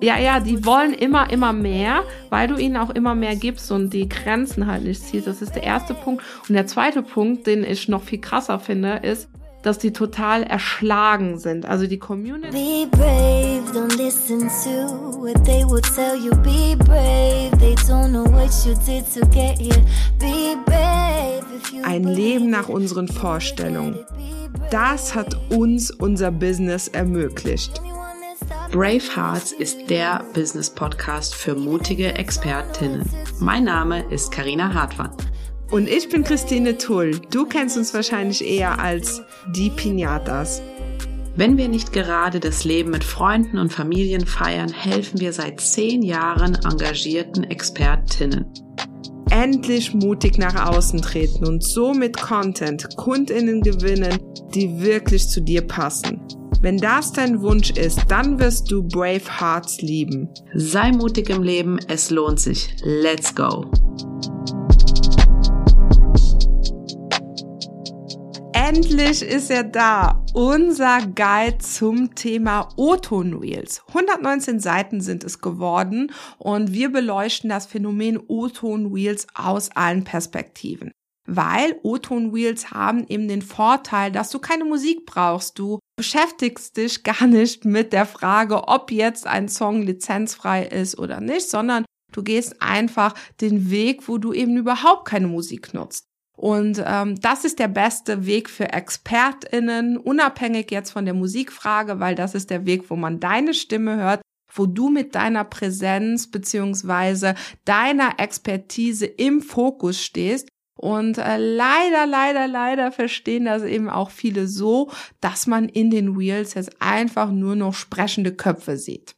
Ja, ja, die wollen immer, immer mehr, weil du ihnen auch immer mehr gibst und die Grenzen halt nicht ziehst. Das ist der erste Punkt. Und der zweite Punkt, den ich noch viel krasser finde, ist, dass die total erschlagen sind. Also die Community. Be brave, don't listen to what they will tell you. Be brave, they don't know what you did to get here. Be brave. Ein Leben nach unseren Vorstellungen. Das hat uns unser Business ermöglicht. Brave Hearts ist der Business Podcast für mutige Expertinnen. Mein Name ist Karina Hartmann. Und ich bin Christine Tull. Du kennst uns wahrscheinlich eher als die Pinatas. Wenn wir nicht gerade das Leben mit Freunden und Familien feiern, helfen wir seit zehn Jahren engagierten Expertinnen. Endlich mutig nach außen treten und so mit Content Kundinnen gewinnen, die wirklich zu dir passen. Wenn das dein Wunsch ist, dann wirst du Brave Hearts lieben. Sei mutig im Leben, es lohnt sich. Let's go! Endlich ist er da. Unser Guide zum Thema O-Ton Reels. 119 Seiten sind es geworden und wir beleuchten das Phänomen O-Ton Reels aus allen Perspektiven. Weil O-Ton Reels haben eben den Vorteil, dass du keine Musik brauchst. Du beschäftigst dich gar nicht mit der Frage, ob jetzt ein Song lizenzfrei ist oder nicht, sondern du gehst einfach den Weg, wo du eben überhaupt keine Musik nutzt. Und ähm, das ist der beste Weg für ExpertInnen, unabhängig jetzt von der Musikfrage, weil das ist der Weg, wo man deine Stimme hört, wo du mit deiner Präsenz beziehungsweise deiner Expertise im Fokus stehst. Und äh, leider, leider, leider verstehen das eben auch viele so, dass man in den Wheels jetzt einfach nur noch sprechende Köpfe sieht.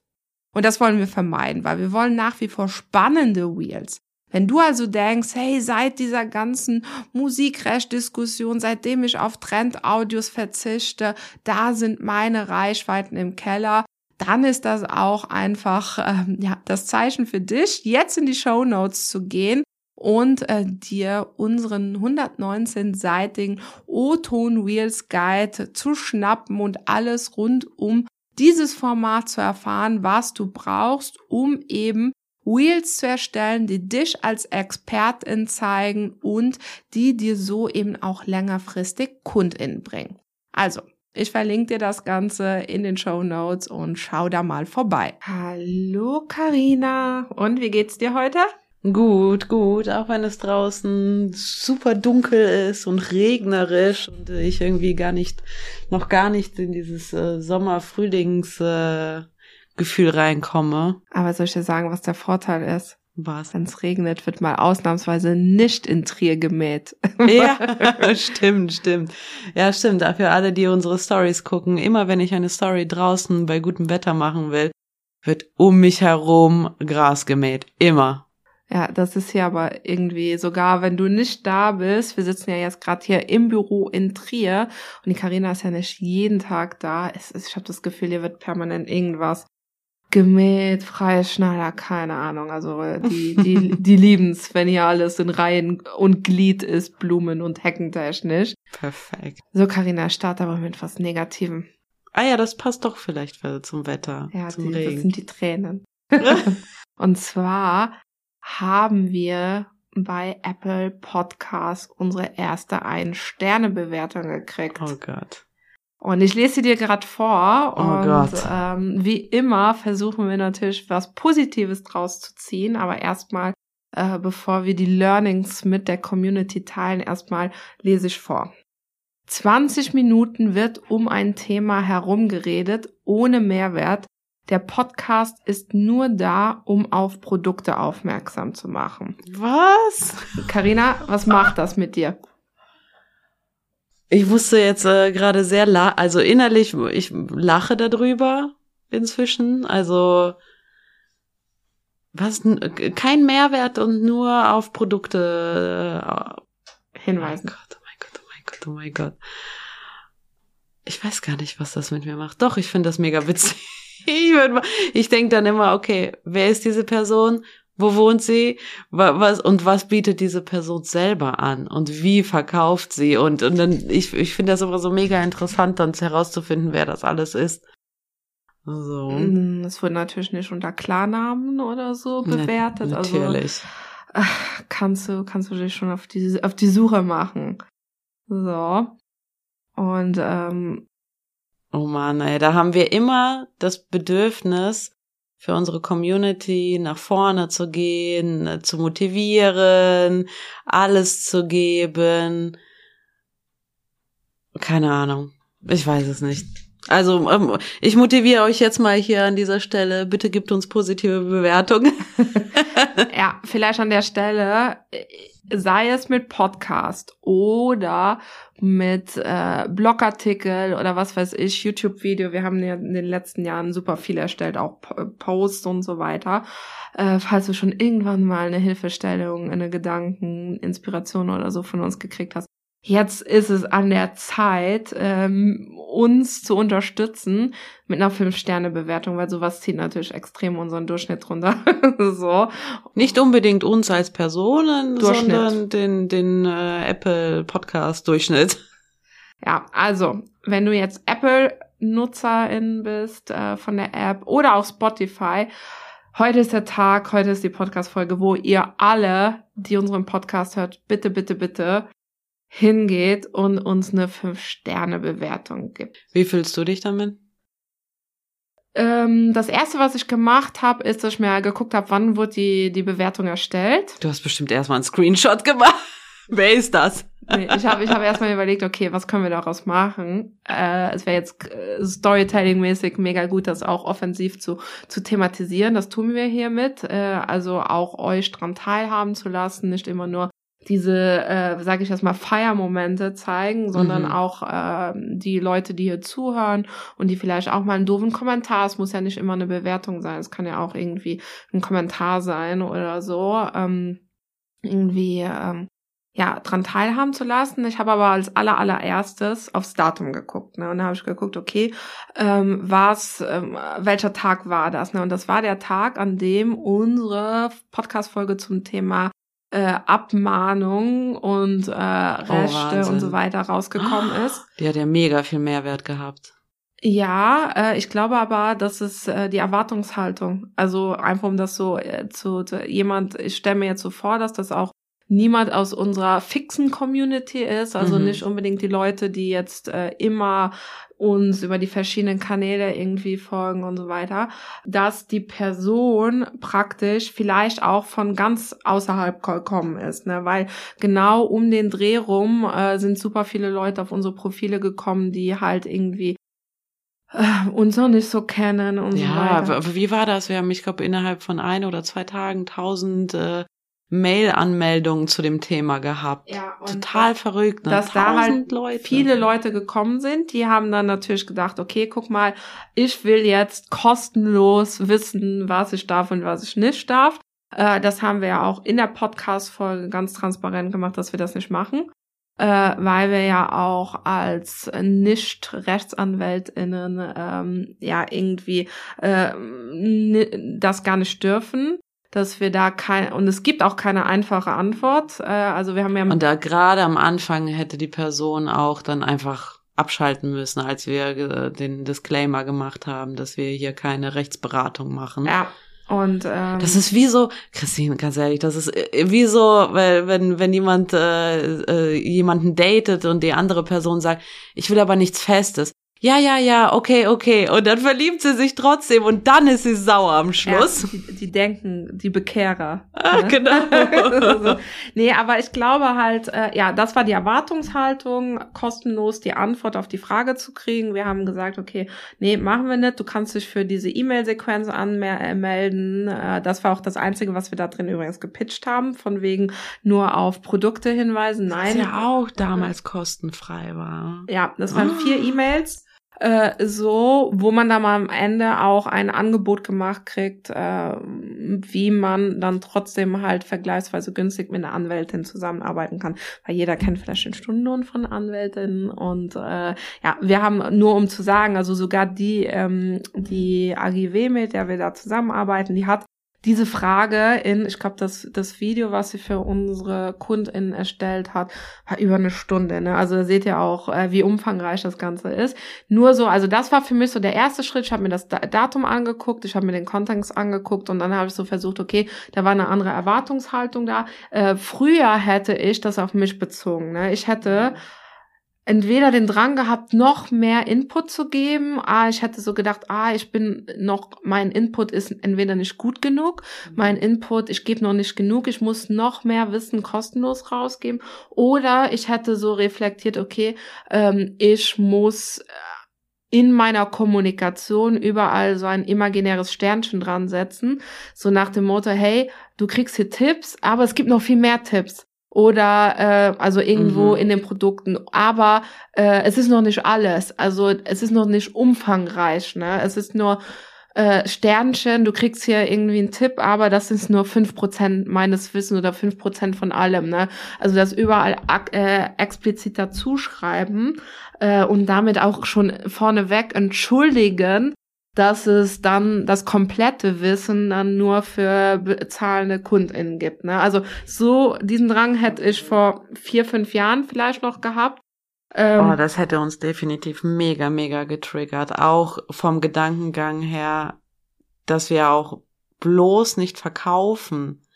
Und das wollen wir vermeiden, weil wir wollen nach wie vor spannende Wheels. Wenn du also denkst, hey, seit dieser ganzen Musikrecht-Diskussion, seitdem ich auf Trend-Audios verzichte, da sind meine Reichweiten im Keller, dann ist das auch einfach äh, ja, das Zeichen für dich, jetzt in die Show Notes zu gehen und äh, dir unseren 119-seitigen O-Ton Wheels Guide zu schnappen und alles rund um dieses Format zu erfahren, was du brauchst, um eben Wheels zu erstellen, die dich als Expertin zeigen und die dir so eben auch längerfristig KundInnen bringen. Also, ich verlinke dir das Ganze in den Show Notes und schau da mal vorbei. Hallo Karina, und wie geht's dir heute? Gut, gut, auch wenn es draußen super dunkel ist und regnerisch und ich irgendwie gar nicht, noch gar nicht in dieses äh, Sommer-Frühlings äh, Gefühl reinkomme. Aber soll ich dir sagen, was der Vorteil ist? Was? Wenn es regnet, wird mal ausnahmsweise nicht in Trier gemäht. Ja, stimmt, stimmt. Ja, stimmt. Dafür alle, die unsere Stories gucken, immer wenn ich eine Story draußen bei gutem Wetter machen will, wird um mich herum Gras gemäht. Immer. Ja, das ist hier aber irgendwie, sogar wenn du nicht da bist, wir sitzen ja jetzt gerade hier im Büro in Trier und die Karina ist ja nicht jeden Tag da. Es ist, ich habe das Gefühl, hier wird permanent irgendwas gemäht, freie Schneider, keine Ahnung. Also die, die, die lieben's, wenn hier alles in Reihen und Glied ist, Blumen und heckentechnisch. Perfekt. So, Karina, start aber mit was Negativem. Ah ja, das passt doch vielleicht zum Wetter. Ja, zum die, Regen. das sind die Tränen. und zwar haben wir bei Apple Podcast unsere erste Ein-Sterne-Bewertung gekriegt. Oh Gott. Und ich lese sie dir gerade vor. Oh und Gott. Ähm, wie immer versuchen wir natürlich was Positives draus zu ziehen. Aber erstmal, äh, bevor wir die Learnings mit der Community teilen, erstmal lese ich vor. 20 Minuten wird um ein Thema herumgeredet, ohne Mehrwert. Der Podcast ist nur da, um auf Produkte aufmerksam zu machen. Was? Karina, was macht das mit dir? Ich musste jetzt äh, gerade sehr la also innerlich, ich lache darüber inzwischen. Also was kein Mehrwert und nur auf Produkte äh, hinweisen. Oh mein Gott, oh mein Gott, oh mein Gott, oh mein Gott. Ich weiß gar nicht, was das mit mir macht. Doch, ich finde das mega witzig. Ich, ich denke dann immer, okay, wer ist diese Person? Wo wohnt sie? Wa- Was, und was bietet diese Person selber an? Und wie verkauft sie? Und, und dann, ich, ich finde das immer so mega interessant, dann herauszufinden, wer das alles ist. So. Mm, Es wird natürlich nicht unter Klarnamen oder so bewertet. Na- Also Natürlich. ach, kannst du, kannst du dich schon auf die, auf die Suche machen. So. Und ähm, Oh Mann, ey, da haben wir immer das Bedürfnis, für unsere Community nach vorne zu gehen, äh, zu motivieren, alles zu geben. Keine Ahnung. Ich weiß es nicht. Also, ähm, ich motiviere euch jetzt mal hier an dieser Stelle. Bitte gebt uns positive Bewertungen. ja, vielleicht an der Stelle, sei es mit Podcast oder mit äh, Blogartikel oder was weiß ich, YouTube-Video. Wir haben ja in den letzten Jahren super viel erstellt, auch Posts und so weiter. Äh, falls du schon irgendwann mal eine Hilfestellung, eine Gedanken, Inspiration oder so von uns gekriegt hast. Jetzt ist es an der Zeit, ähm, uns zu unterstützen mit einer 5-Sterne-Bewertung, weil sowas zieht natürlich extrem unseren Durchschnitt runter. so. Nicht unbedingt uns als Personen, Durchschnitt. sondern den, den äh, Apple Podcast Durchschnitt. Ja, also, wenn du jetzt Apple-Nutzerin bist äh, von der App oder auch Spotify, heute ist der Tag, heute ist die Podcast-Folge, wo ihr alle, die unseren Podcast hört, bitte, bitte, bitte hingeht und uns eine 5-Sterne-Bewertung gibt. Wie fühlst du dich damit? Ähm, das erste, was ich gemacht habe, ist, dass ich mir geguckt habe, wann wurde die, die Bewertung erstellt. Du hast bestimmt erstmal einen Screenshot gemacht. Wer ist das? Nee, ich habe ich hab erstmal überlegt, okay, was können wir daraus machen? Äh, es wäre jetzt äh, Storytelling-mäßig mega gut, das auch offensiv zu, zu thematisieren. Das tun wir hiermit. Äh, also auch euch dran teilhaben zu lassen, nicht immer nur diese, äh, sage ich jetzt mal, Feiermomente zeigen, sondern Mhm. auch äh, die Leute, die hier zuhören und die vielleicht auch mal einen doofen Kommentar, es muss ja nicht immer eine Bewertung sein, es kann ja auch irgendwie ein Kommentar sein oder so, ähm, irgendwie ähm, ja, dran teilhaben zu lassen. Ich habe aber als aller allererstes aufs Datum geguckt. Ne? Und da habe ich geguckt, okay, ähm, was, ähm, welcher Tag war das? Ne? Und das war der Tag, an dem unsere Podcast-Folge zum Thema äh, Abmahnung und äh, Rechte Oh, und so weiter rausgekommen ist. Die hat ja mega viel Mehrwert gehabt. Ja, äh, ich glaube aber, das ist äh, die Erwartungshaltung. Also einfach um das so äh, zu, zu jemand, ich stelle mir jetzt so vor, dass das auch niemand aus unserer fixen Community ist, also Mhm. nicht unbedingt die Leute, die jetzt äh, immer uns über die verschiedenen Kanäle irgendwie folgen und so weiter, dass die Person praktisch vielleicht auch von ganz außerhalb gekommen ist, ne? weil genau um den Dreh rum äh, sind super viele Leute auf unsere Profile gekommen, die halt irgendwie äh, uns noch nicht so kennen und so Ja, weiter. aber wie war das? Wir haben, ich glaube, innerhalb von ein oder zwei Tagen tausend äh, Mail-Anmeldungen zu dem Thema gehabt. Ja, und Total verrückt, ne? dass da halt Tausend Leute. viele Leute gekommen sind, die haben dann natürlich gedacht, okay, guck mal, ich will jetzt kostenlos wissen, was ich darf und was ich nicht darf. Äh, das haben wir ja auch in der Podcast-Folge ganz transparent gemacht, dass wir das nicht machen, äh, weil wir ja auch als Nicht-RechtsanwältInnen ähm, ja irgendwie äh, das gar nicht dürfen. Dass wir da kein, und es gibt auch keine einfache Antwort. Äh, also wir haben ja Und da gerade am Anfang hätte die Person auch dann einfach abschalten müssen, als wir äh, den Disclaimer gemacht haben, dass wir hier keine Rechtsberatung machen. Ja, und ähm, Das ist wie so, Christine, ganz ehrlich, das ist äh, wie so, weil wenn wenn jemand äh, äh, jemanden datet und die andere Person sagt, ich will aber nichts Festes. Ja, ja, ja, okay, okay. Und dann verliebt sie sich trotzdem und dann ist sie sauer am Schluss. Ja, die, die denken, die Bekehrer. Ah, ne? genau. so. Nee, aber ich glaube halt, äh, ja, das war die Erwartungshaltung, kostenlos die Antwort auf die Frage zu kriegen. Wir haben gesagt, okay, nee, machen wir nicht. Du kannst dich für diese E-Mail-Sequenz anmelden. Äh, das war auch das Einzige, was wir da drin übrigens gepitcht haben, von wegen nur auf Produkte hinweisen. Was Nein. ja auch damals kostenfrei war. Ja, das waren Ah. vier E-Mails. Äh, so, wo man dann am Ende auch ein Angebot gemacht kriegt, äh, wie man dann trotzdem halt vergleichsweise günstig mit einer Anwältin zusammenarbeiten kann. Weil jeder kennt vielleicht den Stundenlohn von Anwältinnen und äh, ja, wir haben nur um zu sagen, also sogar die, ähm, die AGW, mit der wir da zusammenarbeiten, die hat diese Frage in, ich glaube, das, das Video, was sie für unsere KundInnen erstellt hat, war über eine Stunde. Ne? Also da seht ihr auch, äh, wie umfangreich das Ganze ist. Nur so, also das war für mich so der erste Schritt. Ich habe mir das Datum angeguckt, ich habe mir den Kontext angeguckt und dann habe ich so versucht, okay, da war eine andere Erwartungshaltung da. Äh, früher hätte ich das auf mich bezogen. Ne? Ich hätte entweder den Drang gehabt, noch mehr Input zu geben. Ah, ich hätte so gedacht, ah, ich bin noch, mein Input ist entweder nicht gut genug, mhm. mein Input, ich gebe noch nicht genug, ich muss noch mehr Wissen kostenlos rausgeben. Oder ich hätte so reflektiert, okay, ähm, ich muss äh, in meiner Kommunikation überall so ein imaginäres Sternchen dran setzen, so nach dem Motto, hey, du kriegst hier Tipps, aber es gibt noch viel mehr Tipps oder äh, also irgendwo mhm. in den Produkten. Aber äh, es ist noch nicht alles. Also es ist noch nicht umfangreich. Ne? Es ist nur äh, Sternchen, du kriegst hier irgendwie einen Tipp, aber das ist nur fünf Prozent meines Wissens oder fünf Prozent von allem. Ne? Also das überall äh, explizit dazuschreiben äh, und damit auch schon vorneweg entschuldigen, dass es dann das komplette Wissen dann nur für bezahlende KundInnen gibt. Ne? Also so diesen Drang hätte ich vor vier, fünf Jahren vielleicht noch gehabt. Ähm, oh, das hätte uns definitiv mega, mega getriggert. Auch vom Gedankengang her, dass wir auch bloß nicht verkaufen.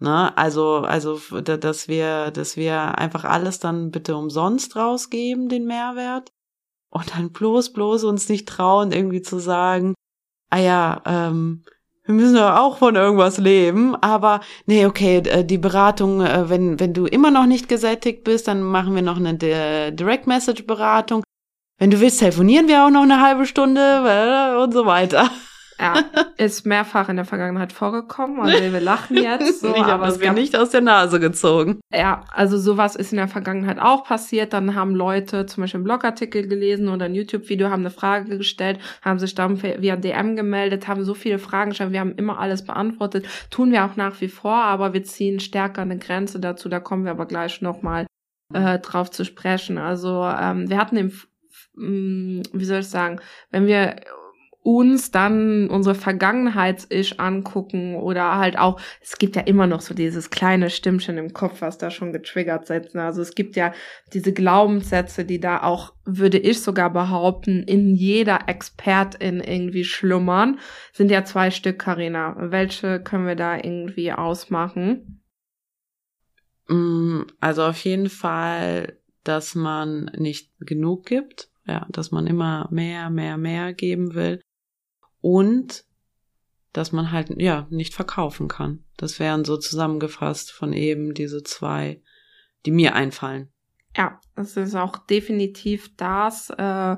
Ne? Also, also, dass wir, dass wir einfach alles dann bitte umsonst rausgeben, den Mehrwert und dann bloß, bloß uns nicht trauen, irgendwie zu sagen, ah ja, ähm, wir müssen ja auch von irgendwas leben, aber nee, okay, äh, die Beratung, äh, wenn, wenn du immer noch nicht gesättigt bist, dann machen wir noch eine Direct Message Beratung. Wenn du willst, telefonieren wir auch noch eine halbe Stunde äh, und so weiter. Ja, ist mehrfach in der Vergangenheit vorgekommen. Also wir lachen jetzt. So, ich aber es mir nicht aus der Nase gezogen. Ja, also sowas ist in der Vergangenheit auch passiert. Dann haben Leute zum Beispiel einen Blogartikel gelesen oder ein YouTube-Video, haben eine Frage gestellt, haben sich dann via DM gemeldet, haben so viele Fragen gestellt. Wir haben immer alles beantwortet. Tun wir auch nach wie vor, aber wir ziehen stärker eine Grenze dazu. Da kommen wir aber gleich nochmal äh, drauf zu sprechen. Also ähm, wir hatten im, wie soll ich sagen, wenn wir uns dann unsere Vergangenheits-Ich angucken oder halt auch, es gibt ja immer noch so dieses kleine Stimmchen im Kopf, was da schon getriggert setzt. Also es gibt ja diese Glaubenssätze, die da auch, würde ich sogar behaupten, in jeder Expertin irgendwie schlummern. Sind ja zwei Stück, Karina. Welche können wir da irgendwie ausmachen? Mm, also auf jeden Fall, dass man nicht genug gibt. Ja, dass man immer mehr, mehr, mehr geben will und dass man halt ja nicht verkaufen kann. Das wären so zusammengefasst von eben diese zwei, die mir einfallen. Ja, das ist auch definitiv das, äh,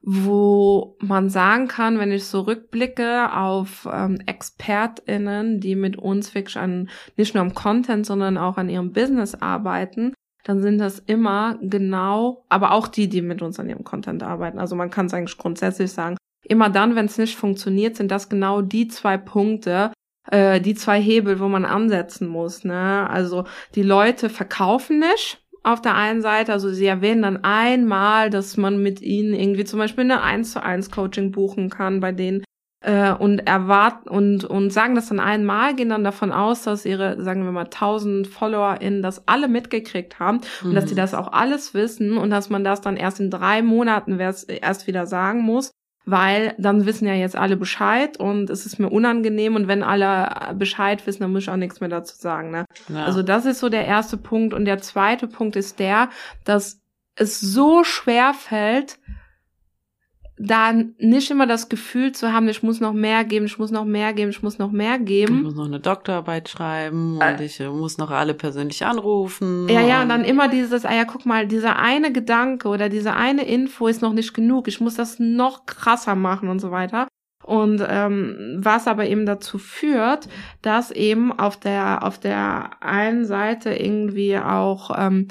wo man sagen kann, wenn ich so rückblicke auf ähm, ExpertInnen, die mit uns wirklich an nicht nur am Content, sondern auch an ihrem Business arbeiten, dann sind das immer genau, aber auch die, die mit uns an ihrem Content arbeiten. Also man kann es eigentlich grundsätzlich sagen, immer dann, wenn es nicht funktioniert, sind das genau die zwei Punkte, äh, die zwei Hebel, wo man ansetzen muss. Ne? Also die Leute verkaufen nicht auf der einen Seite, also sie erwähnen dann einmal, dass man mit ihnen irgendwie zum Beispiel eine 1 zu 1 Coaching buchen kann bei denen äh, und erwarten und und sagen das dann einmal, gehen dann davon aus, dass ihre, sagen wir mal, 1000 FollowerInnen das alle mitgekriegt haben mhm. und dass die mhm. das auch alles wissen und dass man das dann erst in drei Monaten erst wieder sagen muss weil dann wissen ja jetzt alle Bescheid und es ist mir unangenehm und wenn alle Bescheid wissen, dann muss ich auch nichts mehr dazu sagen. Ne? Ja. Also das ist so der erste Punkt und der zweite Punkt ist der, dass es so schwer fällt, dann nicht immer das Gefühl zu haben, ich muss noch mehr geben, ich muss noch mehr geben, ich muss noch mehr geben. Ich muss noch eine Doktorarbeit schreiben äh, und ich muss noch alle persönlich anrufen. Ja, ja, und dann immer dieses, ah ja, guck mal, dieser eine Gedanke oder diese eine Info ist noch nicht genug, ich muss das noch krasser machen und so weiter. Und ähm, was aber eben dazu führt, dass eben auf der auf der einen Seite irgendwie auch ähm,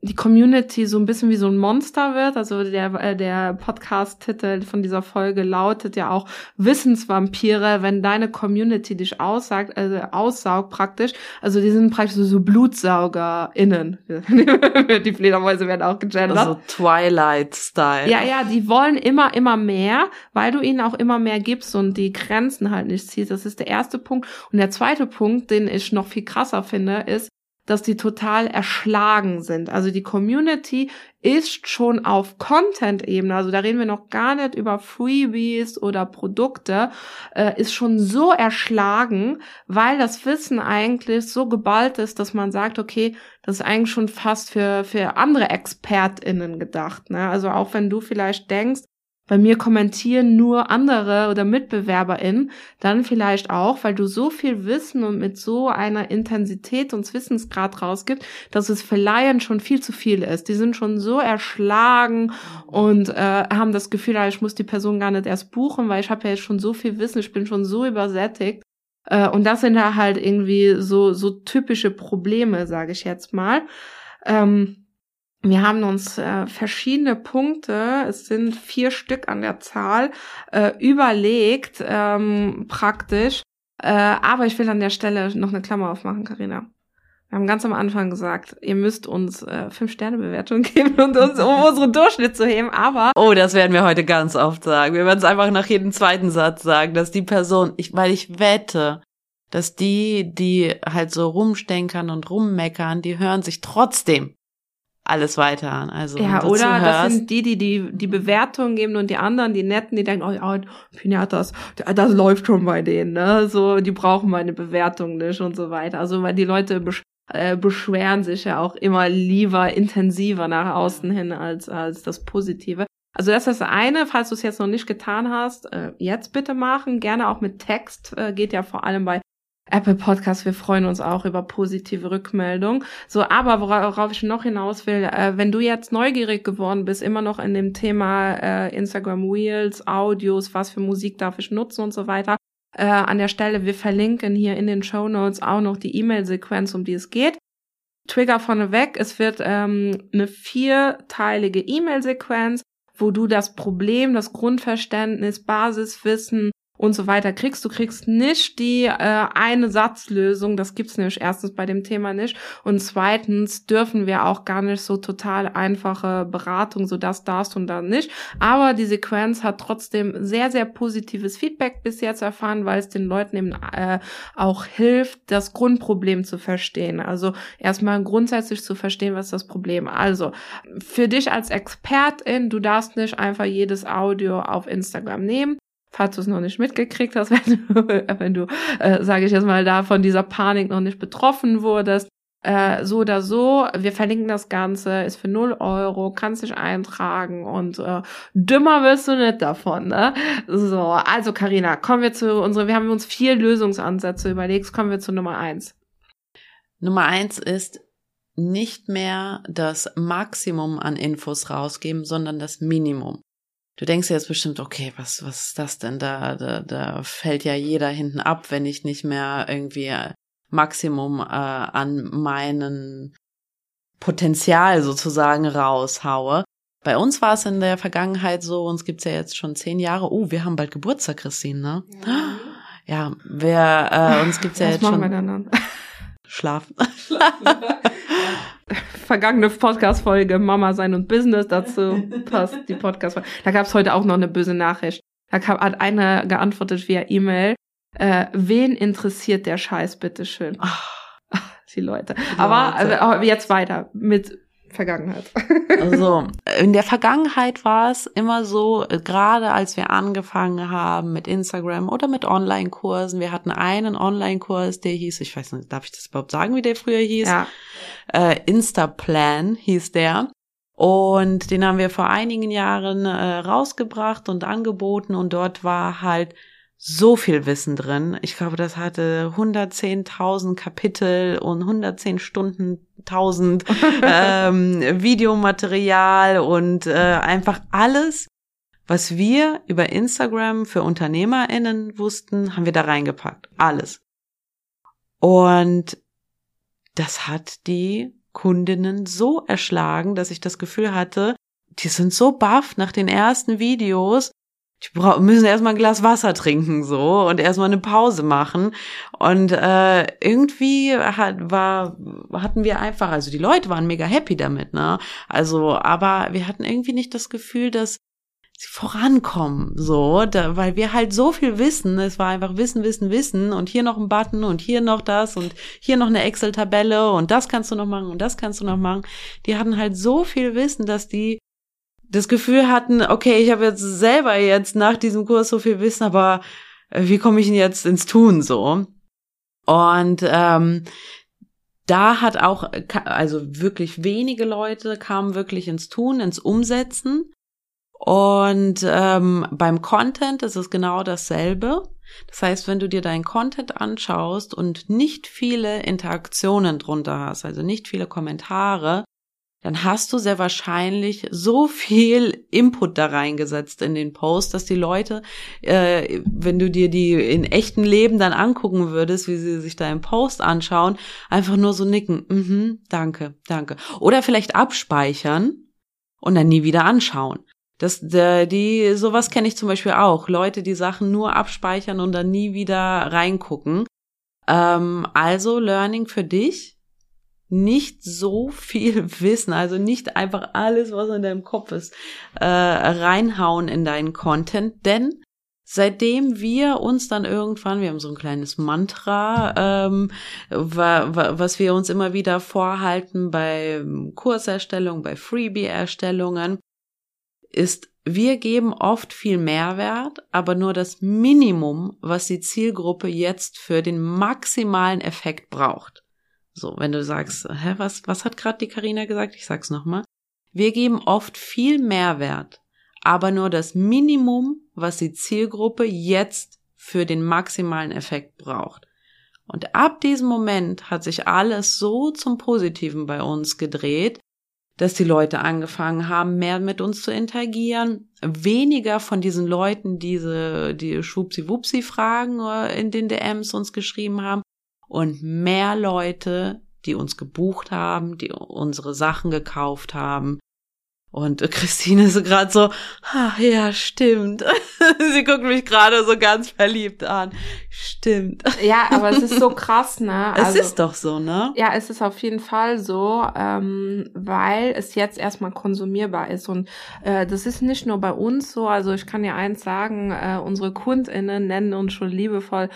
die Community so ein bisschen wie so ein Monster wird. Also der, äh, der Podcast-Titel von dieser Folge lautet ja auch Wissensvampire, wenn deine Community dich aussagt, also aussaugt praktisch. Also die sind praktisch so, so BlutsaugerInnen. die Fledermäuse werden auch gegendert. Also Twilight-Style. Ja, ja, die wollen immer, immer mehr, weil du ihnen auch immer mehr gibst und die Grenzen halt nicht ziehst. Das ist der erste Punkt. Und der zweite Punkt, den ich noch viel krasser finde, ist, dass die total erschlagen sind. Also die Community ist schon auf Content-Ebene, also da reden wir noch gar nicht über Freebies oder Produkte, äh, ist schon so erschlagen, weil das Wissen eigentlich so geballt ist, dass man sagt, okay, das ist eigentlich schon fast für, für andere ExpertInnen gedacht. Ne? Also auch wenn du vielleicht denkst, bei mir kommentieren nur andere oder MitbewerberInnen, dann vielleicht auch, weil du so viel Wissen und mit so einer Intensität und Wissensgrad rausgibst, dass es für Laien schon viel zu viel ist. Die sind schon so erschlagen und äh, haben das Gefühl, ah, ich muss die Person gar nicht erst buchen, weil ich habe ja jetzt schon so viel Wissen, ich bin schon so übersättigt. Äh, und das sind ja halt irgendwie so, so typische Probleme, sage ich jetzt mal. Ähm, wir haben uns äh, verschiedene Punkte, es sind vier Stück an der Zahl, äh, überlegt, ähm, praktisch. Äh, aber ich will an der Stelle noch eine Klammer aufmachen, Karina. Wir haben ganz am Anfang gesagt, ihr müsst uns äh, fünf Sterne Bewertung geben und uns um unseren Durchschnitt zu heben. Aber oh, das werden wir heute ganz oft sagen. Wir werden es einfach nach jedem zweiten Satz sagen, dass die Person, ich, weil ich wette, dass die, die halt so rumstenkern und rummeckern, die hören sich trotzdem alles weiter an. Also ja, oder das sind die, die, die die Bewertung geben und die anderen, die netten, die denken, oh ja, Pinatas, das läuft schon bei denen, ne? So, die brauchen meine Bewertung nicht und so weiter. Also weil die Leute besch äh, beschweren sich ja auch immer lieber intensiver nach außen hin als als das Positive. Also das ist das eine, falls du es jetzt noch nicht getan hast, äh, jetzt bitte machen. Gerne auch mit Text, äh, geht ja vor allem bei Apple Podcast, wir freuen uns auch über positive Rückmeldungen. So, aber worauf ich noch hinaus will, äh, wenn du jetzt neugierig geworden bist, immer noch in dem Thema äh, Instagram Reels, Audios, was für Musik darf ich nutzen und so weiter, äh, an der Stelle, wir verlinken hier in den Show Notes auch noch die E-Mail-Sequenz, um die es geht. Trigger vorneweg, es wird ähm, eine vierteilige E-Mail-Sequenz, wo du das Problem, das Grundverständnis, Basiswissen und so weiter kriegst. Du kriegst nicht die äh, eine Satzlösung, das gibt's nämlich erstens bei dem Thema nicht und zweitens dürfen wir auch gar nicht so total einfache Beratung, so das darfst und dann nicht. Aber die Sequenz hat trotzdem sehr sehr positives Feedback bis jetzt erfahren, weil es den Leuten eben äh, auch hilft, das Grundproblem zu verstehen. Also erstmal grundsätzlich zu verstehen, was ist das Problem. Also für dich als Expertin, du darfst nicht einfach jedes Audio auf Instagram nehmen falls du es noch nicht mitgekriegt hast, wenn du, wenn du äh, sage ich jetzt mal, da von dieser Panik noch nicht betroffen wurdest. Äh, so oder so, wir verlinken das Ganze, ist für 0 Euro, kannst dich eintragen und äh, dümmer wirst du nicht davon, ne? So, also Karina, kommen wir zu unserer, wir haben uns vier Lösungsansätze überlegt, kommen wir zu Nummer eins. Nummer eins ist nicht mehr das Maximum an Infos rausgeben, sondern das Minimum. Du denkst jetzt bestimmt, okay, was, was ist das denn? Da, da, da fällt ja jeder hinten ab, wenn ich nicht mehr irgendwie Maximum äh, an meinen Potenzial sozusagen raushaue. Bei uns war es in der Vergangenheit so, uns gibt's ja jetzt schon zehn Jahre. Oh, wir haben bald Geburtstag, Christine, ne? Ja, ja wir, äh, uns gibt's ja was jetzt schon. Schlafen. Schlafen. vergangene Podcast-Folge Mama sein und Business, dazu passt die Podcast-Folge. Da gab es heute auch noch eine böse Nachricht. Da hat einer geantwortet via E-Mail, äh, wen interessiert der Scheiß, bitteschön. Ach, die Leute. Die aber, Leute. aber jetzt weiter mit Vergangenheit. Also, in der Vergangenheit war es immer so, gerade als wir angefangen haben mit Instagram oder mit Online-Kursen. Wir hatten einen Online-Kurs, der hieß, ich weiß nicht, darf ich das überhaupt sagen, wie der früher hieß? Ja. Äh, Instaplan hieß der. Und den haben wir vor einigen Jahren äh, rausgebracht und angeboten und dort war halt so viel Wissen drin. Ich glaube, das hatte 110.000 Kapitel und 110 Stunden, 1000 ähm, Videomaterial und äh, einfach alles, was wir über Instagram für UnternehmerInnen wussten, haben wir da reingepackt. Alles. Und das hat die Kundinnen so erschlagen, dass ich das Gefühl hatte, die sind so baff nach den ersten Videos, die müssen erstmal ein Glas Wasser trinken so und erstmal eine Pause machen. Und äh, irgendwie hat, war hatten wir einfach also die Leute waren mega happy damit ne? Also aber wir hatten irgendwie nicht das Gefühl dass sie vorankommen so da, weil wir halt so viel wissen. Es war einfach Wissen Wissen Wissen und hier noch ein Button und hier noch das und hier noch eine Excel Tabelle und das kannst du noch machen und das kannst du noch machen. Die hatten halt so viel Wissen dass die das Gefühl hatten, okay, ich habe jetzt selber jetzt nach diesem Kurs so viel Wissen, aber äh, wie komme ich denn jetzt ins Tun so? Und ähm, da hat auch, also wirklich wenige Leute kamen wirklich ins Tun, ins Umsetzen. Und ähm, beim Content ist es genau dasselbe. Das heißt, wenn du dir deinen Content anschaust und nicht viele Interaktionen drunter hast, also nicht viele Kommentare, dann hast du sehr wahrscheinlich so viel Input da reingesetzt in den Post, dass die Leute, äh, wenn du dir die in echten Leben dann angucken würdest, wie sie sich deinen Post anschauen, einfach nur so nicken, mhm, danke, danke. Oder vielleicht abspeichern und dann nie wieder anschauen. Das, die, sowas kenne ich zum Beispiel auch. Leute, die Sachen nur abspeichern und dann nie wieder reingucken. Ähm, also Learning für dich nicht so viel wissen, also nicht einfach alles, was in deinem Kopf ist, äh, reinhauen in deinen Content, denn seitdem wir uns dann irgendwann, wir haben so ein kleines Mantra, ähm, wa, wa, was wir uns immer wieder vorhalten bei Kurserstellung, bei Freebie-Erstellungen, ist, wir geben oft viel Mehrwert, aber nur das Minimum, was die Zielgruppe jetzt für den maximalen Effekt braucht. So, wenn du sagst, hä, was, was hat gerade die Karina gesagt? Ich sag's nochmal. Wir geben oft viel Mehrwert, aber nur das Minimum, was die Zielgruppe jetzt für den maximalen Effekt braucht. Und ab diesem Moment hat sich alles so zum Positiven bei uns gedreht, dass die Leute angefangen haben, mehr mit uns zu interagieren, weniger von diesen Leuten diese, die Schwupsi-Wupsi-Fragen äh, in den DMs uns geschrieben haben, und mehr Leute, die uns gebucht haben, die unsere Sachen gekauft haben. Und Christine ist gerade so, ach ja, stimmt. Sie guckt mich gerade so ganz verliebt an. Stimmt. Ja, aber es ist so krass, ne? Also, es ist doch so, ne? Ja, es ist auf jeden Fall so, ähm, weil es jetzt erstmal konsumierbar ist. Und äh, das ist nicht nur bei uns so. Also ich kann dir eins sagen, äh, unsere KundInnen nennen uns schon liebevoll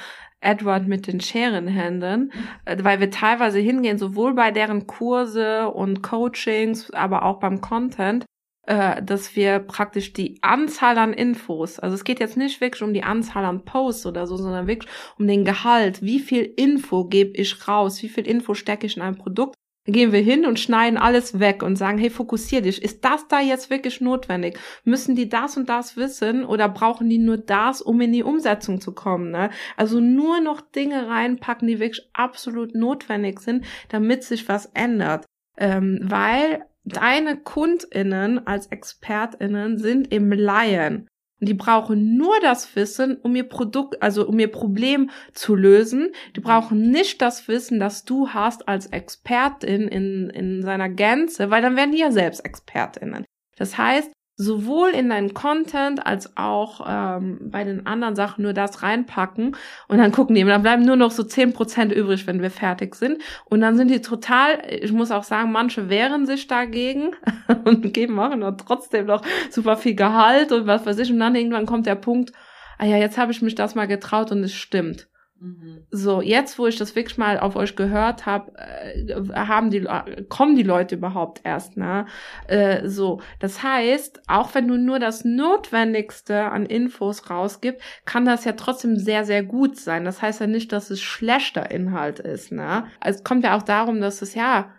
Edward mit den Scherenhänden, äh, weil wir teilweise hingehen, sowohl bei deren Kurse und Coachings, aber auch beim Content, äh, dass wir praktisch die Anzahl an Infos, also es geht jetzt nicht wirklich um die Anzahl an Posts oder so, sondern wirklich um den Gehalt, wie viel Info gebe ich raus, wie viel Info stecke ich in ein Produkt gehen wir hin und schneiden alles weg und sagen, hey, fokussier dich. Ist das da jetzt wirklich notwendig? Müssen die das und das wissen oder brauchen die nur das, um in die Umsetzung zu kommen? Ne? Also nur noch Dinge reinpacken, die wirklich absolut notwendig sind, damit sich was ändert. Ähm, weil deine KundInnen als ExpertInnen sind im Laien. Die brauchen nur das Wissen, um ihr Produkt, also um ihr Problem zu lösen. Die brauchen nicht das Wissen, das du hast als Expertin in, in seiner Gänze, weil dann werden die ja selbst Expertinnen. Das heißt, sowohl in deinen Content als auch ähm, bei den anderen Sachen nur das reinpacken und dann gucken die, dann bleiben nur noch so zehn Prozent übrig, wenn wir fertig sind. Und dann sind die total, ich muss auch sagen, manche wehren sich dagegen und geben auch noch trotzdem noch super viel Gehalt und was weiß ich. Und dann irgendwann kommt der Punkt, ah ja, jetzt habe ich mich das mal getraut und es stimmt. Mhm. So, jetzt, wo ich das wirklich mal auf euch gehört habe, äh, haben die, kommen die Leute überhaupt erst, ne? Äh, so, das heißt, auch wenn du nur das Notwendigste an Infos rausgibst, kann das ja trotzdem sehr, sehr gut sein. Das heißt ja nicht, dass es schlechter Inhalt ist, ne? Also, es kommt ja auch darum, dass es ja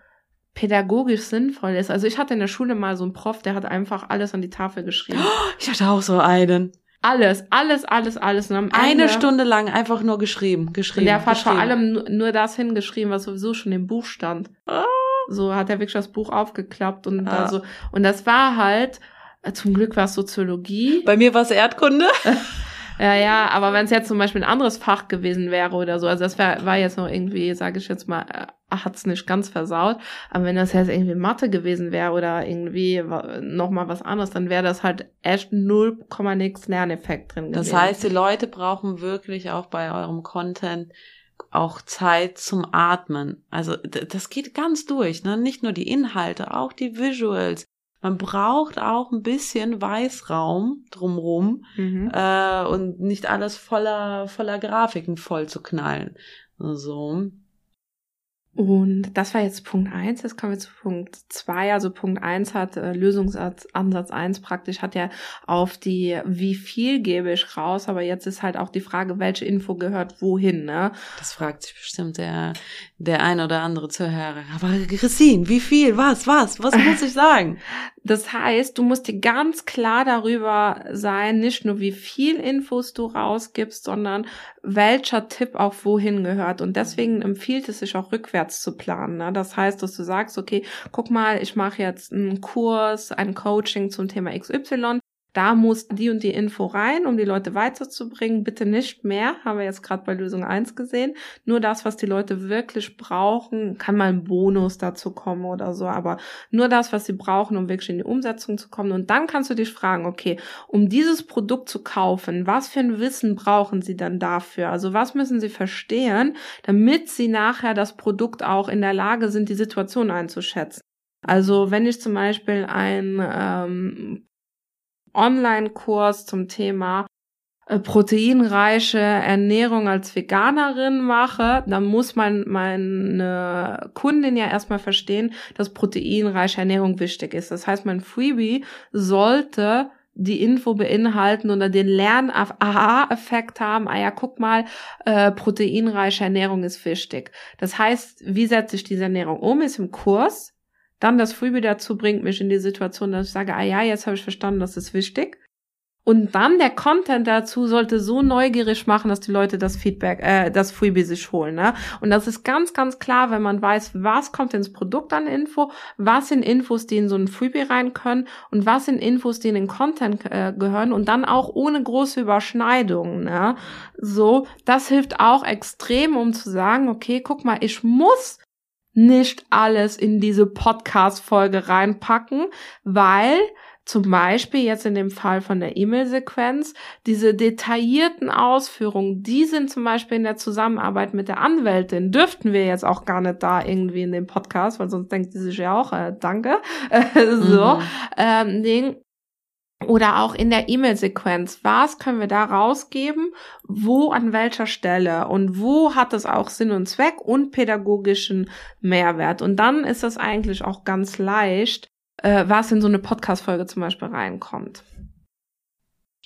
pädagogisch sinnvoll ist. Also ich hatte in der Schule mal so einen Prof, der hat einfach alles an die Tafel geschrieben. Ich hatte auch so einen. Alles, alles, alles, alles. Und am Ende, Eine Stunde lang einfach nur geschrieben, geschrieben. Der hat vor allem nur das hingeschrieben, was sowieso schon im Buch stand. Ah. So hat er wirklich das Buch aufgeklappt und ah. da so. Und das war halt, äh, zum Glück war es Soziologie. Bei mir war es Erdkunde. ja, ja, aber wenn es jetzt zum Beispiel ein anderes Fach gewesen wäre oder so, also das wär, war jetzt noch irgendwie, sage ich jetzt mal, äh, hat's nicht ganz versaut. Aber wenn das jetzt irgendwie Mathe gewesen wäre oder irgendwie nochmal was anderes, dann wäre das halt echt 0, nix Lerneffekt drin gewesen. Das heißt, die Leute brauchen wirklich auch bei eurem Content auch Zeit zum Atmen. Also das geht ganz durch, ne? Nicht nur die Inhalte, auch die Visuals. Man braucht auch ein bisschen Weißraum drumrum mhm. äh, und nicht alles voller voller Grafiken voll zu knallen. So. Und das war jetzt Punkt eins. Jetzt kommen wir zu Punkt zwei. Also Punkt eins hat äh, Lösungsansatz eins praktisch hat ja auf die, wie viel gebe ich raus, aber jetzt ist halt auch die Frage, welche Info gehört wohin, ne? Das fragt sich bestimmt der, der ein oder andere Zuhörer. Aber Christine, wie viel? Was? Was? Was muss ich sagen? Das heißt, du musst dir ganz klar darüber sein, nicht nur wie viel Infos du rausgibst, sondern welcher Tipp auch wohin gehört. Und deswegen empfiehlt es sich auch rückwärts zu planen. Ne? Das heißt, dass du sagst, okay, guck mal, ich mache jetzt einen Kurs, ein Coaching zum Thema XY da muss die und die Info rein, um die Leute weiterzubringen. Bitte nicht mehr, haben wir jetzt gerade bei Lösung 1 gesehen. Nur das, was die Leute wirklich brauchen, kann mal ein Bonus dazu kommen oder so, aber nur das, was sie brauchen, um wirklich in die Umsetzung zu kommen. Und dann kannst du dich fragen, okay, um dieses Produkt zu kaufen, was für ein Wissen brauchen sie dann dafür? Also was müssen sie verstehen, damit sie nachher das Produkt auch in der Lage sind, die Situation einzuschätzen? Also wenn ich zum Beispiel ein ähm, Online-Kurs zum Thema äh, proteinreiche Ernährung als Veganerin mache, dann muss man meine Kundin ja erstmal verstehen, dass proteinreiche Ernährung wichtig ist. Das heißt, mein Freebie sollte die Info beinhalten oder den Lern-Aha-Effekt haben, ah ja, guck mal, äh, proteinreiche Ernährung ist wichtig. Das heißt, wie setze ich diese Ernährung um? Ist im Kurs dann das Freebie dazu bringt mich in die Situation, dass ich sage, ah ja, jetzt habe ich verstanden, das ist wichtig. Und dann der Content dazu sollte so neugierig machen, dass die Leute das Feedback, äh, das Freebie sich holen. Ne? Und das ist ganz, ganz klar, wenn man weiß, was kommt ins Produkt an Info, was sind Infos, die in so ein Freebie rein können und was sind Infos, die in den Content äh, gehören und dann auch ohne große Überschneidungen. Ne? So, das hilft auch extrem, um zu sagen, okay, guck mal, ich muss nicht alles in diese Podcast-Folge reinpacken, weil zum Beispiel jetzt in dem Fall von der E-Mail-Sequenz, diese detaillierten Ausführungen, die sind zum Beispiel in der Zusammenarbeit mit der Anwältin, dürften wir jetzt auch gar nicht da irgendwie in dem Podcast, weil sonst denkt sie sich ja auch, äh, danke, äh, so, mhm. ähm, oder auch in der E-Mail-Sequenz. Was können wir da rausgeben? Wo, an welcher Stelle? Und wo hat es auch Sinn und Zweck und pädagogischen Mehrwert? Und dann ist es eigentlich auch ganz leicht, äh, was in so eine Podcast-Folge zum Beispiel reinkommt.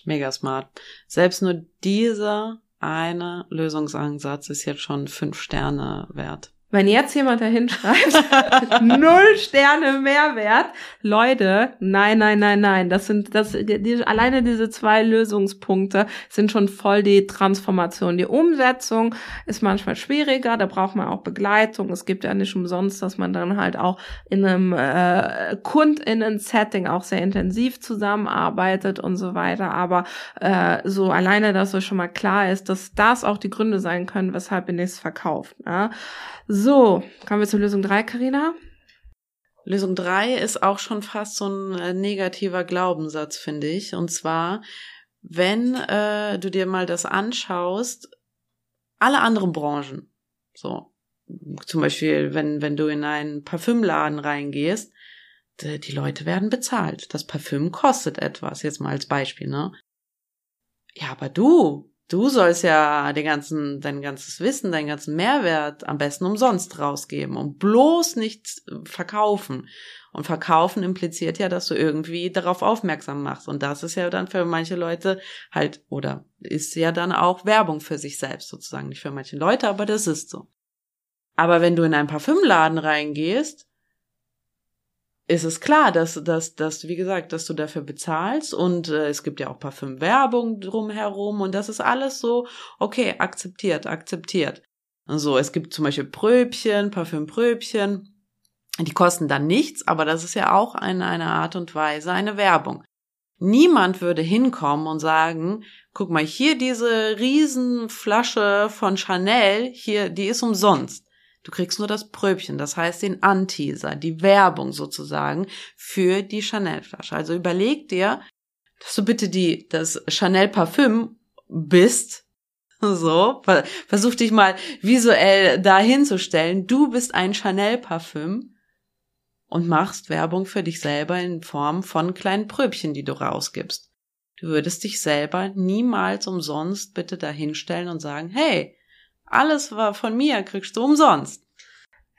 Mega smart. Selbst nur dieser eine Lösungsansatz ist jetzt schon fünf Sterne wert. Wenn jetzt jemand dahin schreibt, null Sterne Mehrwert, Leute, nein, nein, nein, nein, das sind, das, die, alleine diese zwei Lösungspunkte sind schon voll die Transformation. Die Umsetzung ist manchmal schwieriger, da braucht man auch Begleitung. Es gibt ja nicht umsonst, dass man dann halt auch in einem äh, KundInnen-Setting auch sehr intensiv zusammenarbeitet und so weiter. Aber äh, so alleine, dass es schon mal klar ist, dass das auch die Gründe sein können, weshalb ihr nichts verkauft. Ne? So, kommen wir zur Lösung drei, Karina. Lösung drei ist auch schon fast so ein äh, negativer Glaubenssatz, finde ich. Und zwar, wenn äh, du dir mal das anschaust, alle anderen Branchen, so zum Beispiel, wenn, wenn du in einen Parfümladen reingehst, die, die Leute werden bezahlt. Das Parfüm kostet etwas, jetzt mal als Beispiel, ne? Ja, aber du, Du sollst ja den ganzen, dein ganzes Wissen, deinen ganzen Mehrwert am besten umsonst rausgeben und bloß nicht verkaufen. Und verkaufen impliziert ja, dass du irgendwie darauf aufmerksam machst. Und das ist ja dann für manche Leute halt, oder ist ja dann auch Werbung für sich selbst sozusagen. Nicht für manche Leute, aber das ist so. Aber wenn du in einen Parfümladen reingehst, ist es klar, dass, dass, dass, wie gesagt, dass du dafür bezahlst und äh, es gibt ja auch Parfümwerbung drumherum und das ist alles so, okay, akzeptiert, akzeptiert. So, es gibt zum Beispiel Pröbchen, Parfümpröbchen, die kosten dann nichts, aber das ist ja auch eine, eine Art und Weise, eine Werbung. Niemand würde hinkommen und sagen, guck mal, hier diese Riesenflasche von Chanel, hier, die ist umsonst. Du kriegst nur das Pröbchen, das heißt den Anteaser, die Werbung sozusagen für die Chanel-Flasche. Also überleg dir, dass du bitte die, das Chanel Parfüm bist. So, versuch dich mal visuell dahinzustellen. Du bist ein Chanel Parfüm und machst Werbung für dich selber in Form von kleinen Pröbchen, die du rausgibst. Du würdest dich selber niemals umsonst bitte dahinstellen und sagen, hey, alles war von mir, kriegst du umsonst.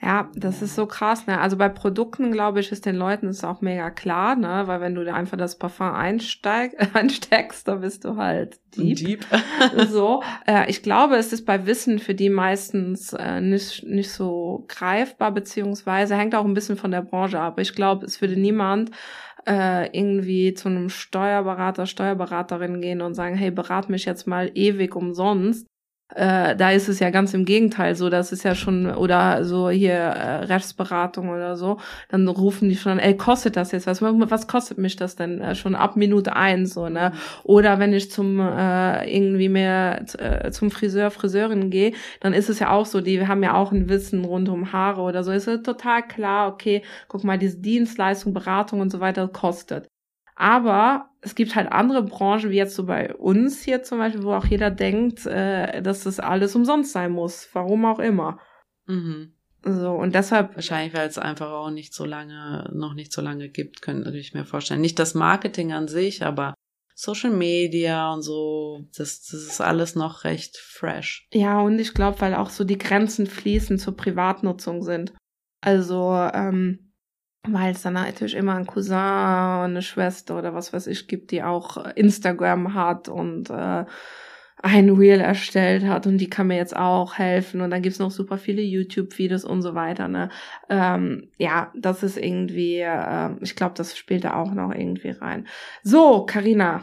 Ja, das ist so krass, ne? Also bei Produkten, glaube ich, ist den Leuten ist auch mega klar, ne? Weil wenn du einfach das Parfum einsteig, einsteckst, dann bist du halt Dieb. Dieb. so. Äh, ich glaube, es ist bei Wissen für die meistens äh, nicht, nicht so greifbar, beziehungsweise hängt auch ein bisschen von der Branche ab. Ich glaube, es würde niemand äh, irgendwie zu einem Steuerberater, Steuerberaterin gehen und sagen, hey, berat mich jetzt mal ewig umsonst, äh, da ist es ja ganz im Gegenteil so, das ist ja schon, oder so hier äh, Rechtsberatung oder so, dann rufen die schon, ey, kostet das jetzt was? Was kostet mich das denn äh, schon ab Minute eins so, ne? Oder wenn ich zum äh, irgendwie mehr äh, zum Friseur, Friseurin gehe, dann ist es ja auch so, die haben ja auch ein Wissen rund um Haare oder so. Ist ja total klar, okay, guck mal, diese Dienstleistung, Beratung und so weiter kostet. Aber es gibt halt andere Branchen, wie jetzt so bei uns hier zum Beispiel, wo auch jeder denkt, äh, dass das alles umsonst sein muss. Warum auch immer. Mhm. So, und deshalb. Wahrscheinlich, weil es einfach auch nicht so lange, noch nicht so lange gibt, könnte ich mir vorstellen. Nicht das Marketing an sich, aber Social Media und so, das, das ist alles noch recht fresh. Ja, und ich glaube, weil auch so die Grenzen fließen zur Privatnutzung sind. Also, ähm, weil es dann natürlich immer ein Cousin, eine Schwester oder was weiß ich gibt, die auch Instagram hat und äh, ein Reel erstellt hat und die kann mir jetzt auch helfen und dann gibt's noch super viele YouTube-Videos und so weiter. Ne? Ähm, ja, das ist irgendwie, äh, ich glaube, das spielt da auch noch irgendwie rein. So, Karina,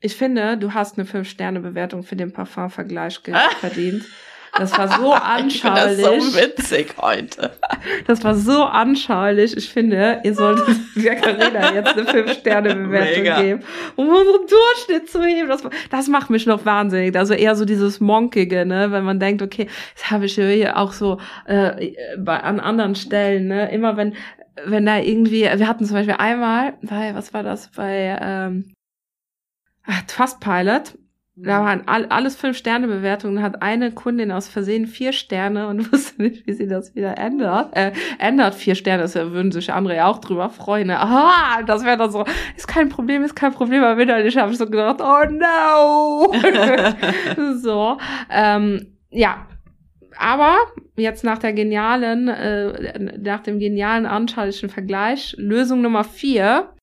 ich finde, du hast eine 5-Sterne-Bewertung für den Parfum-Vergleich verdient. Das war so anschaulich. Ich das so witzig heute. Das war so anschaulich. Ich finde, ihr solltet der Carina jetzt eine 5-Sterne-Bewertung geben, um unseren Durchschnitt zu heben. Das, das macht mich noch wahnsinnig. Also eher so dieses Monkige, ne? Wenn man denkt, okay, das habe ich hier auch so äh, bei, an anderen Stellen, ne? Immer wenn wenn da irgendwie, wir hatten zum Beispiel einmal, bei, was war das, bei ähm, Trustpilot, da mhm. waren all, alles fünf Sterne Bewertungen, hat eine Kundin aus Versehen vier Sterne und wusste nicht, wie sie das wieder ändert. Äh, ändert vier Sterne, das würden sich andere ja auch drüber freuen. Ne? Aha, das wäre dann so, ist kein Problem, ist kein Problem, aber innerlich habe ich so gedacht, oh no. so, ähm, ja, aber jetzt nach der genialen, äh, nach dem genialen anschaulichen Vergleich, Lösung Nummer vier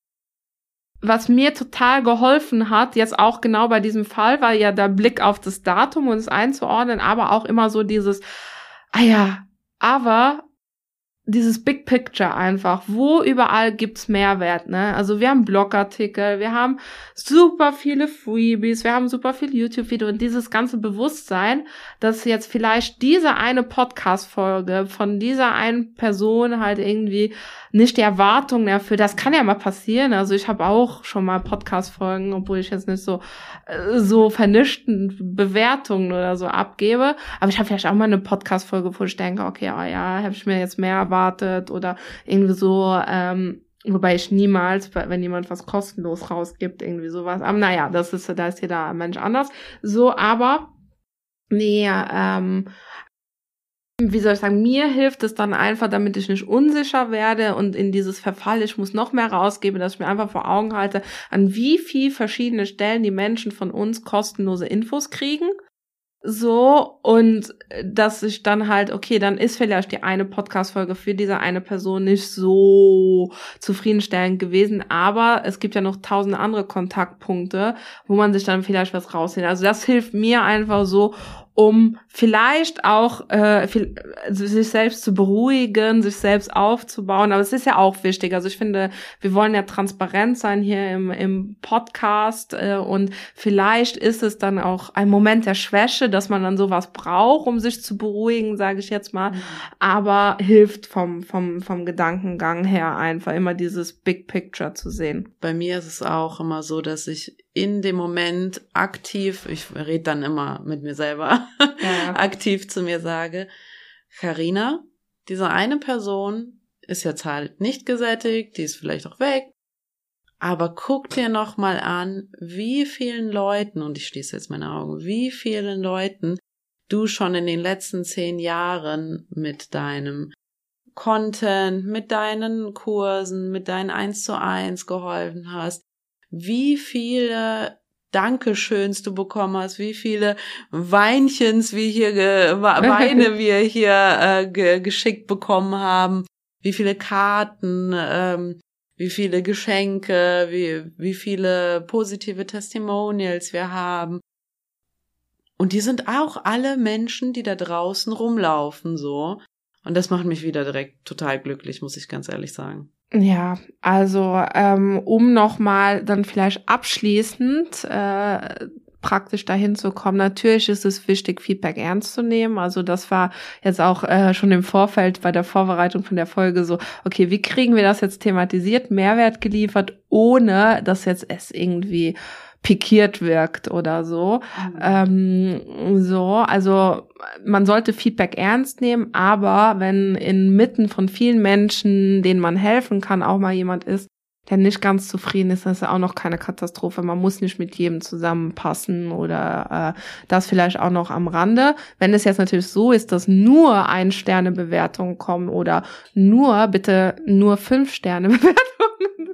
was mir total geholfen hat, jetzt auch genau bei diesem Fall, war ja der Blick auf das Datum und es einzuordnen, aber auch immer so dieses, ah ja, aber dieses Big Picture einfach. Wo überall gibt's Mehrwert, ne? Also wir haben Blogartikel, wir haben super viele Freebies, wir haben super viel YouTube-Video und dieses ganze Bewusstsein, dass jetzt vielleicht diese eine Podcast-Folge von dieser einen Person halt irgendwie nicht die Erwartungen erfüllt. Das kann ja mal passieren. Also ich habe auch schon mal Podcast-Folgen, obwohl ich jetzt nicht so äh, so vernischten Bewertungen oder so abgebe. Aber ich habe vielleicht auch mal eine Podcast-Folge, wo ich denke, okay, oh ja, habe ich mir jetzt mehr erwartet oder irgendwie so. Ähm, Wobei ich niemals, wenn jemand was kostenlos rausgibt, irgendwie sowas. Aber naja, das ist, da ist jeder Mensch anders. So, aber nee, ähm, wie soll ich sagen, mir hilft es dann einfach, damit ich nicht unsicher werde und in dieses Verfall, ich muss noch mehr rausgeben, dass ich mir einfach vor Augen halte, an wie viel verschiedene Stellen die Menschen von uns kostenlose Infos kriegen so, und äh, dass ich dann halt, okay, dann ist vielleicht die eine Podcast-Folge für diese eine Person nicht so zufriedenstellend gewesen, aber es gibt ja noch tausend andere Kontaktpunkte, wo man sich dann vielleicht was raushält. Also das hilft mir einfach so, um vielleicht auch äh, viel, sich selbst zu beruhigen, sich selbst aufzubauen. Aber es ist ja auch wichtig. Also ich finde, wir wollen ja transparent sein hier im, im Podcast äh, und vielleicht ist es dann auch ein Moment der Schwäche, dass man dann sowas braucht, um sich zu beruhigen, sage ich jetzt mal. Aber hilft vom, vom, vom Gedankengang her einfach immer dieses Big Picture zu sehen. Bei mir ist es auch immer so, dass ich in dem Moment aktiv, ich rede dann immer mit mir selber, ja. aktiv zu mir sage, Carina, diese eine Person ist jetzt halt nicht gesättigt, die ist vielleicht auch weg. Aber guck dir noch mal an, wie vielen Leuten, und ich schließe jetzt meine Augen, wie vielen Leuten du schon in den letzten zehn Jahren mit deinem Content, mit deinen Kursen, mit deinen eins zu eins geholfen hast, wie viele Dankeschöns du bekommen hast, wie viele Weinchens wir hier, Weine wir hier äh, ge geschickt bekommen haben, wie viele Karten, ähm, wie viele Geschenke, wie, wie viele positive Testimonials wir haben. Und die sind auch alle Menschen, die da draußen rumlaufen, so. Und das macht mich wieder direkt total glücklich, muss ich ganz ehrlich sagen. Ja, also ähm, um nochmal dann vielleicht abschließend äh, praktisch dahin zu kommen. Natürlich ist es wichtig, Feedback ernst zu nehmen. Also das war jetzt auch äh, schon im Vorfeld bei der Vorbereitung von der Folge so, okay, wie kriegen wir das jetzt thematisiert, Mehrwert geliefert, ohne dass jetzt es irgendwie pikiert wirkt oder so. Mhm. Ähm, so, also man sollte Feedback ernst nehmen, aber wenn inmitten von vielen Menschen, denen man helfen kann, auch mal jemand ist, der nicht ganz zufrieden ist, das ist ja auch noch keine Katastrophe. Man muss nicht mit jedem zusammenpassen oder äh, das vielleicht auch noch am Rande. Wenn es jetzt natürlich so ist, dass nur Ein-Sterne-Bewertungen kommen oder nur, bitte nur Fünf-Sterne-Bewertungen,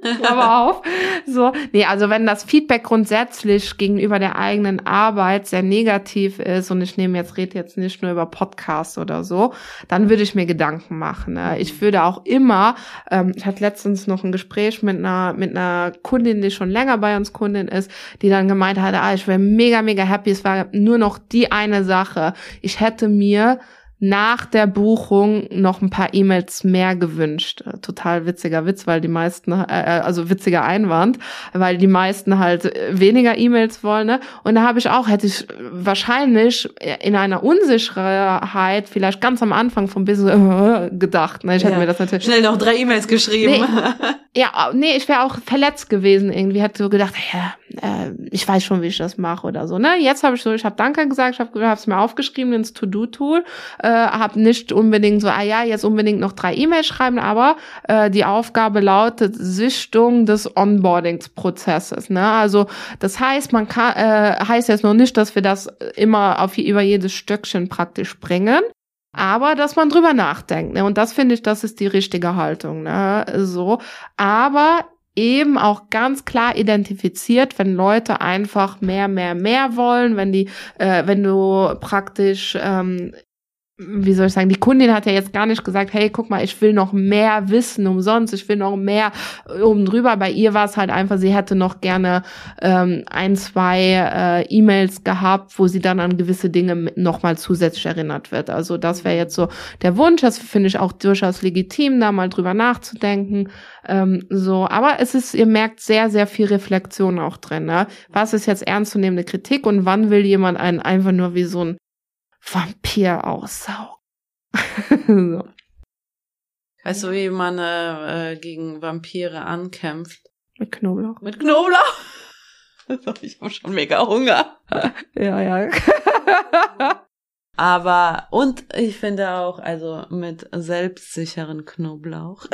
aber auf. So, nee, also wenn das Feedback grundsätzlich gegenüber der eigenen Arbeit sehr negativ ist und ich nehme jetzt, rede jetzt nicht nur über Podcasts oder so, dann würde ich mir Gedanken machen. Ne? Ich würde auch immer, ähm, ich hatte letztens noch ein Gespräch mit einer, mit einer Kundin, die schon länger bei uns Kundin ist, die dann gemeint hatte, ah, ich wäre mega, mega happy, es war nur noch die eine Sache. Ich hätte mir nach der Buchung noch ein paar E-Mails mehr gewünscht. Äh, total witziger Witz, weil die meisten, äh, äh, also witziger Einwand, weil die meisten halt weniger E-Mails wollen. Ne? Und da habe ich auch, hätte ich wahrscheinlich in einer Unsicherheit vielleicht ganz am Anfang vom Business äh, gedacht. Ne? Ich hätte ja. mir das natürlich schnell noch drei E-Mails geschrieben. Nee, ja, nee, ich wäre auch verletzt gewesen irgendwie. Hätte so gedacht, ja, äh, ich weiß schon, wie ich das mache oder so. Ne, jetzt habe ich so, ich habe Danke gesagt, ich habe es mir aufgeschrieben ins To-Do-Tool. Äh, habe nicht unbedingt so, ah ja, jetzt unbedingt noch drei E-Mails schreiben, aber äh, die Aufgabe lautet Sichtung des Onboardingsprozesses. Ne? Also das heißt, man kann, äh, heißt jetzt noch nicht, dass wir das immer auf über jedes Stöckchen praktisch bringen aber dass man drüber nachdenkt. Ne? Und das finde ich, das ist die richtige Haltung. Ne? So, aber eben auch ganz klar identifiziert, wenn Leute einfach mehr, mehr, mehr wollen, wenn die, äh, wenn du praktisch ähm, wie soll ich sagen, die Kundin hat ja jetzt gar nicht gesagt, hey, guck mal, ich will noch mehr wissen umsonst, ich will noch mehr oben drüber. Bei ihr war es halt einfach, sie hätte noch gerne ähm, ein, zwei äh, E-Mails gehabt, wo sie dann an gewisse Dinge nochmal zusätzlich erinnert wird. Also das wäre jetzt so der Wunsch, das finde ich auch durchaus legitim, da mal drüber nachzudenken. Ähm, so, aber es ist, ihr merkt sehr, sehr viel Reflexion auch drin. Ne? Was ist jetzt ernstzunehmende Kritik und wann will jemand einen einfach nur wie so ein Vampir aussaugen. so. Weißt du, wie man äh, gegen Vampire ankämpft? Mit Knoblauch. Mit Knoblauch? ich habe schon mega Hunger. ja, ja. Aber, und ich finde auch, also mit selbstsicheren Knoblauch.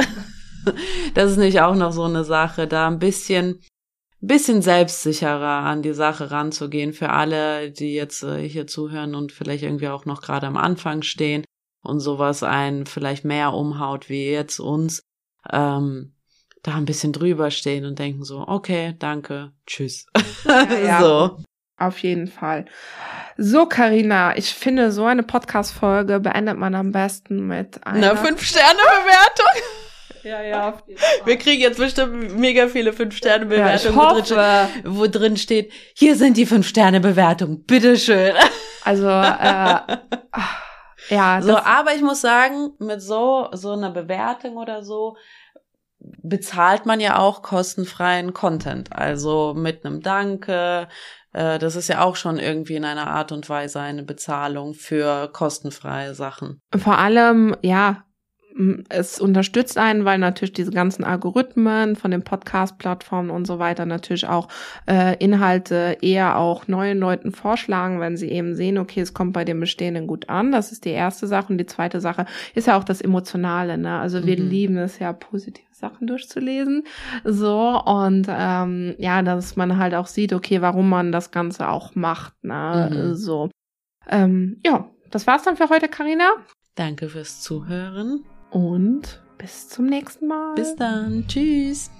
das ist nicht auch noch so eine Sache, da ein bisschen bisschen selbstsicherer an die Sache ranzugehen für alle, die jetzt äh, hier zuhören und vielleicht irgendwie auch noch gerade am Anfang stehen und sowas einen vielleicht mehr umhaut wie jetzt uns, ähm, da ein bisschen drüber stehen und denken so, okay, danke, tschüss. Ja, ja. so. Auf jeden Fall. So, Karina, ich finde, so eine Podcast-Folge beendet man am besten mit einer... Eine Fünf-Sterne-Bewertung. Ja, ja. Wir kriegen jetzt bestimmt mega viele Fünf-Sterne-Bewertungen, ja, wo, drin, wo drin steht, hier sind die Fünf-Sterne-Bewertungen, bitteschön. Also, äh, ja. So, aber ich muss sagen, mit so, so einer Bewertung oder so, bezahlt man ja auch kostenfreien Content. Also mit einem Danke. Äh, das ist ja auch schon irgendwie in einer Art und Weise eine Bezahlung für kostenfreie Sachen. Vor allem, ja, es unterstützt einen, weil natürlich diese ganzen Algorithmen von den Podcast-Plattformen und so weiter natürlich auch äh, Inhalte eher auch neuen Leuten vorschlagen, wenn sie eben sehen, okay, es kommt bei den Bestehenden gut an. Das ist die erste Sache. Und die zweite Sache ist ja auch das Emotionale. Ne? Also wir mhm. lieben es ja, positive Sachen durchzulesen. So, und ähm, ja, dass man halt auch sieht, okay, warum man das Ganze auch macht. Ne? Mhm. So. Ähm, ja, das war's dann für heute, Karina. Danke fürs Zuhören. Und bis zum nächsten Mal. Bis dann. Tschüss.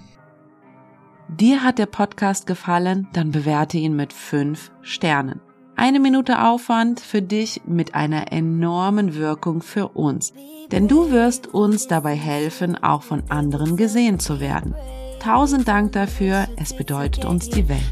Dir hat der Podcast gefallen? Dann bewerte ihn mit fünf Sternen. Eine Minute Aufwand für dich mit einer enormen Wirkung für uns. Denn du wirst uns dabei helfen, auch von anderen gesehen zu werden. Tausend Dank dafür. Es bedeutet uns die Welt.